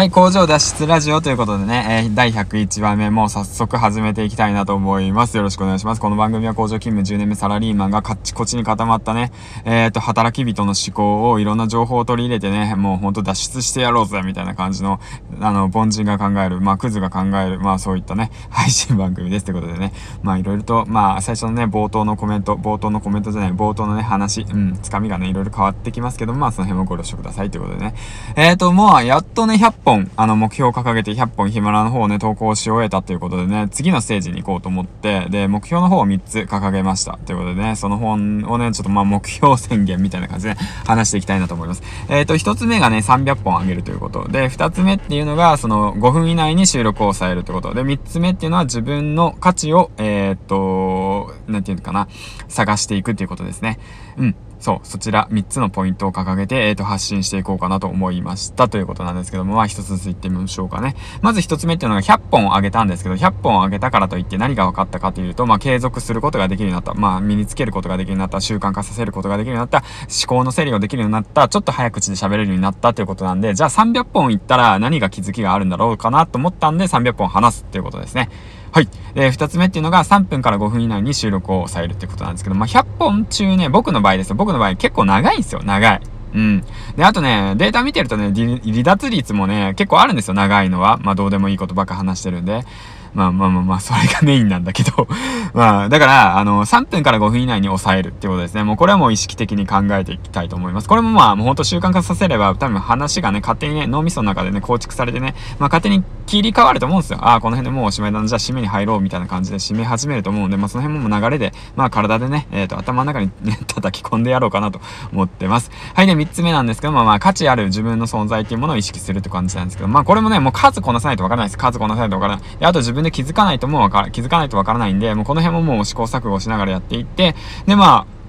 はい、工場脱出ラジオということでね、えー、第101話目も早速始めていきたいなと思います。よろしくお願いします。この番組は工場勤務10年目サラリーマンがカッチコチに固まったね、えっ、ー、と、働き人の思考をいろんな情報を取り入れてね、もうほんと脱出してやろうぜ、みたいな感じの、あの、凡人が考える、まあ、クズが考える、まあ、そういったね、配信番組です。ということでね、まあ、いろいろと、まあ、最初のね、冒頭のコメント、冒頭のコメントじゃない、冒頭のね、話、うん、つかみがね、いろいろ変わってきますけど、まあ、その辺もご了承ください。ということでね、えっ、ー、と、もう、やっとね、100本、本あの、目標を掲げて100本ヒマラの方をね、投稿し終えたということでね、次のステージに行こうと思って、で、目標の方を3つ掲げました。ということでね、その本をね、ちょっとまあ目標宣言みたいな感じで、話していきたいなと思います。えっ、ー、と、1つ目がね、300本あげるということ。で、2つ目っていうのが、その5分以内に収録を抑えるということ。で、3つ目っていうのは自分の価値を、えっ、と、なんていうのかな、探していくっていうことですね。うん。そう、そちら3つのポイントを掲げて、えっ、ー、と、発信していこうかなと思いましたということなんですけども、まあ一つずつ言ってみましょうかね。まず1つ目っていうのが100本あげたんですけど、100本あげたからといって何が分かったかというと、まあ継続することができるようになった、まあ身につけることができるようになった、習慣化させることができるようになった、思考の整理をできるようになった、ちょっと早口で喋れるようになったということなんで、じゃあ300本いったら何が気づきがあるんだろうかなと思ったんで、300本話すっていうことですね。はい。で、二つ目っていうのが3分から5分以内に収録を抑えるってことなんですけど、まあ、100本中ね、僕の場合ですよ。僕の場合結構長いんですよ。長い。うん。で、あとね、データ見てるとね、離脱率もね、結構あるんですよ。長いのは。まあ、どうでもいいことばっか話してるんで。まあまあまあまあ、それがメインなんだけど まあ、だから、あの、3分から5分以内に抑えるっていうことですね。もうこれはもう意識的に考えていきたいと思います。これもまあ、もうほんと習慣化させれば、多分話がね、勝手にね、脳みその中でね、構築されてね、まあ勝手に切り替わると思うんですよ。ああ、この辺でもうおしまいだな、じゃあ締めに入ろうみたいな感じで締め始めると思うんで、まあその辺も流れで、まあ体でね、えっ、ー、と、頭の中にね、叩き込んでやろうかなと思ってます。はい、で、3つ目なんですけども、まあ価値ある自分の存在っていうものを意識するって感じなんですけど、まあこれもね、もう数こなさないとわからないです。数こなさないとわからない。で、あと自分で気づかないともうわから、気づかないとわからないんで、もうこの辺ももう試行錯誤しながらやっていって、で、まあ、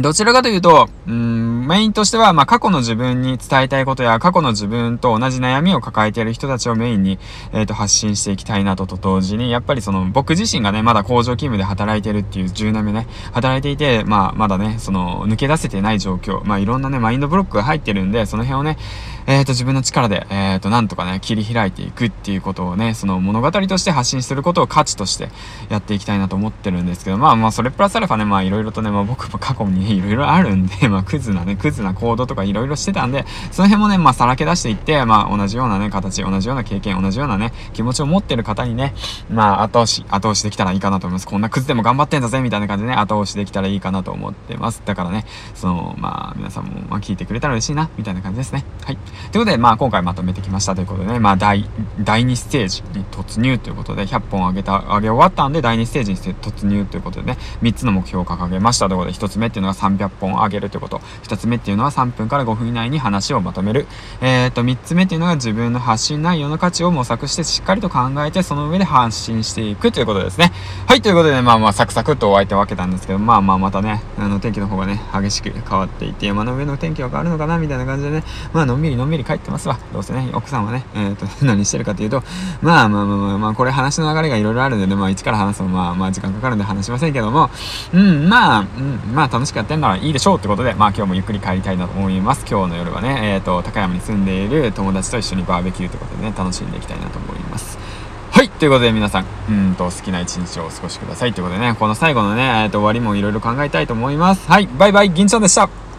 どちらかというと、うん、メインとしては、まあ、過去の自分に伝えたいことや、過去の自分と同じ悩みを抱えている人たちをメインに、えっ、ー、と、発信していきたいなとと同時に、やっぱりその、僕自身がね、まだ工場勤務で働いてるっていう10年目ね、働いていて、まあ、まだね、その、抜け出せてない状況、まあ、いろんなね、マインドブロックが入ってるんで、その辺をね、えっ、ー、と、自分の力で、えっ、ー、と、なんとかね、切り開いていくっていうことをね、その物語として発信することを価値としてやっていきたいなと思ってるんですけど、まあまあ、それプラスアルファね、まあいろいろとね、まあ僕も過去にね、いろいろあるんで、まあクズなね、クズな行動とかいろいろしてたんで、その辺もね、まあさらけ出していって、まあ同じようなね、形、同じような経験、同じようなね、気持ちを持ってる方にね、まあ後押し、後押しできたらいいかなと思います。こんなクズでも頑張ってんだぜ、みたいな感じでね、後押しできたらいいかなと思ってます。だからね、その、まあ皆さんも、まあ聞いてくれたら嬉しいな、みたいな感じですね。はい。ということで、まあ今回まとめてきましたということでね、まあ第、第2ステージに突入ということで、100本上げた、上げ終わったんで、第2ステージに突入ということでね、3つの目標を掲げましたということで、1つ目っていうのが300本上げるということ、2つ目っていうのは3分から5分以内に話をまとめる、えー、っと、3つ目っていうのが自分の発信内容の価値を模索してしっかりと考えて、その上で発信していくということですね。はい、ということで、ね、まあまあ、サクサクっと終わってわけたんですけど、まあまあ、またね、あの、天気の方がね、激しく変わっていて、山の上の天気は変わるのかなみたいな感じでね、まあ、のんびりのんびり帰ってますわ。どうせね、奥さんはね、えー、っと、何してるかというと、まあまあまあまあ、まあ、これ話の流れがいろいろあるので、まあ、一から話すのまあまあ、時間かかるんで話しませんけども、うん、まあ、うん、まあ、楽しくやってんならいいでしょうってことで、まあ、今日もゆっくり帰りたいなと思います。今日の夜はね、えっ、ー、と、高山に住んでいる友達と一緒にバーベキューということでね、楽しんでいきたいなと思います。はい。ということで皆さん、うんと、好きな一日をお過ごしください。ということでね、この最後のね、えっ、ー、と、終わりもいろいろ考えたいと思います。はい。バイバイ、銀ちゃんでした。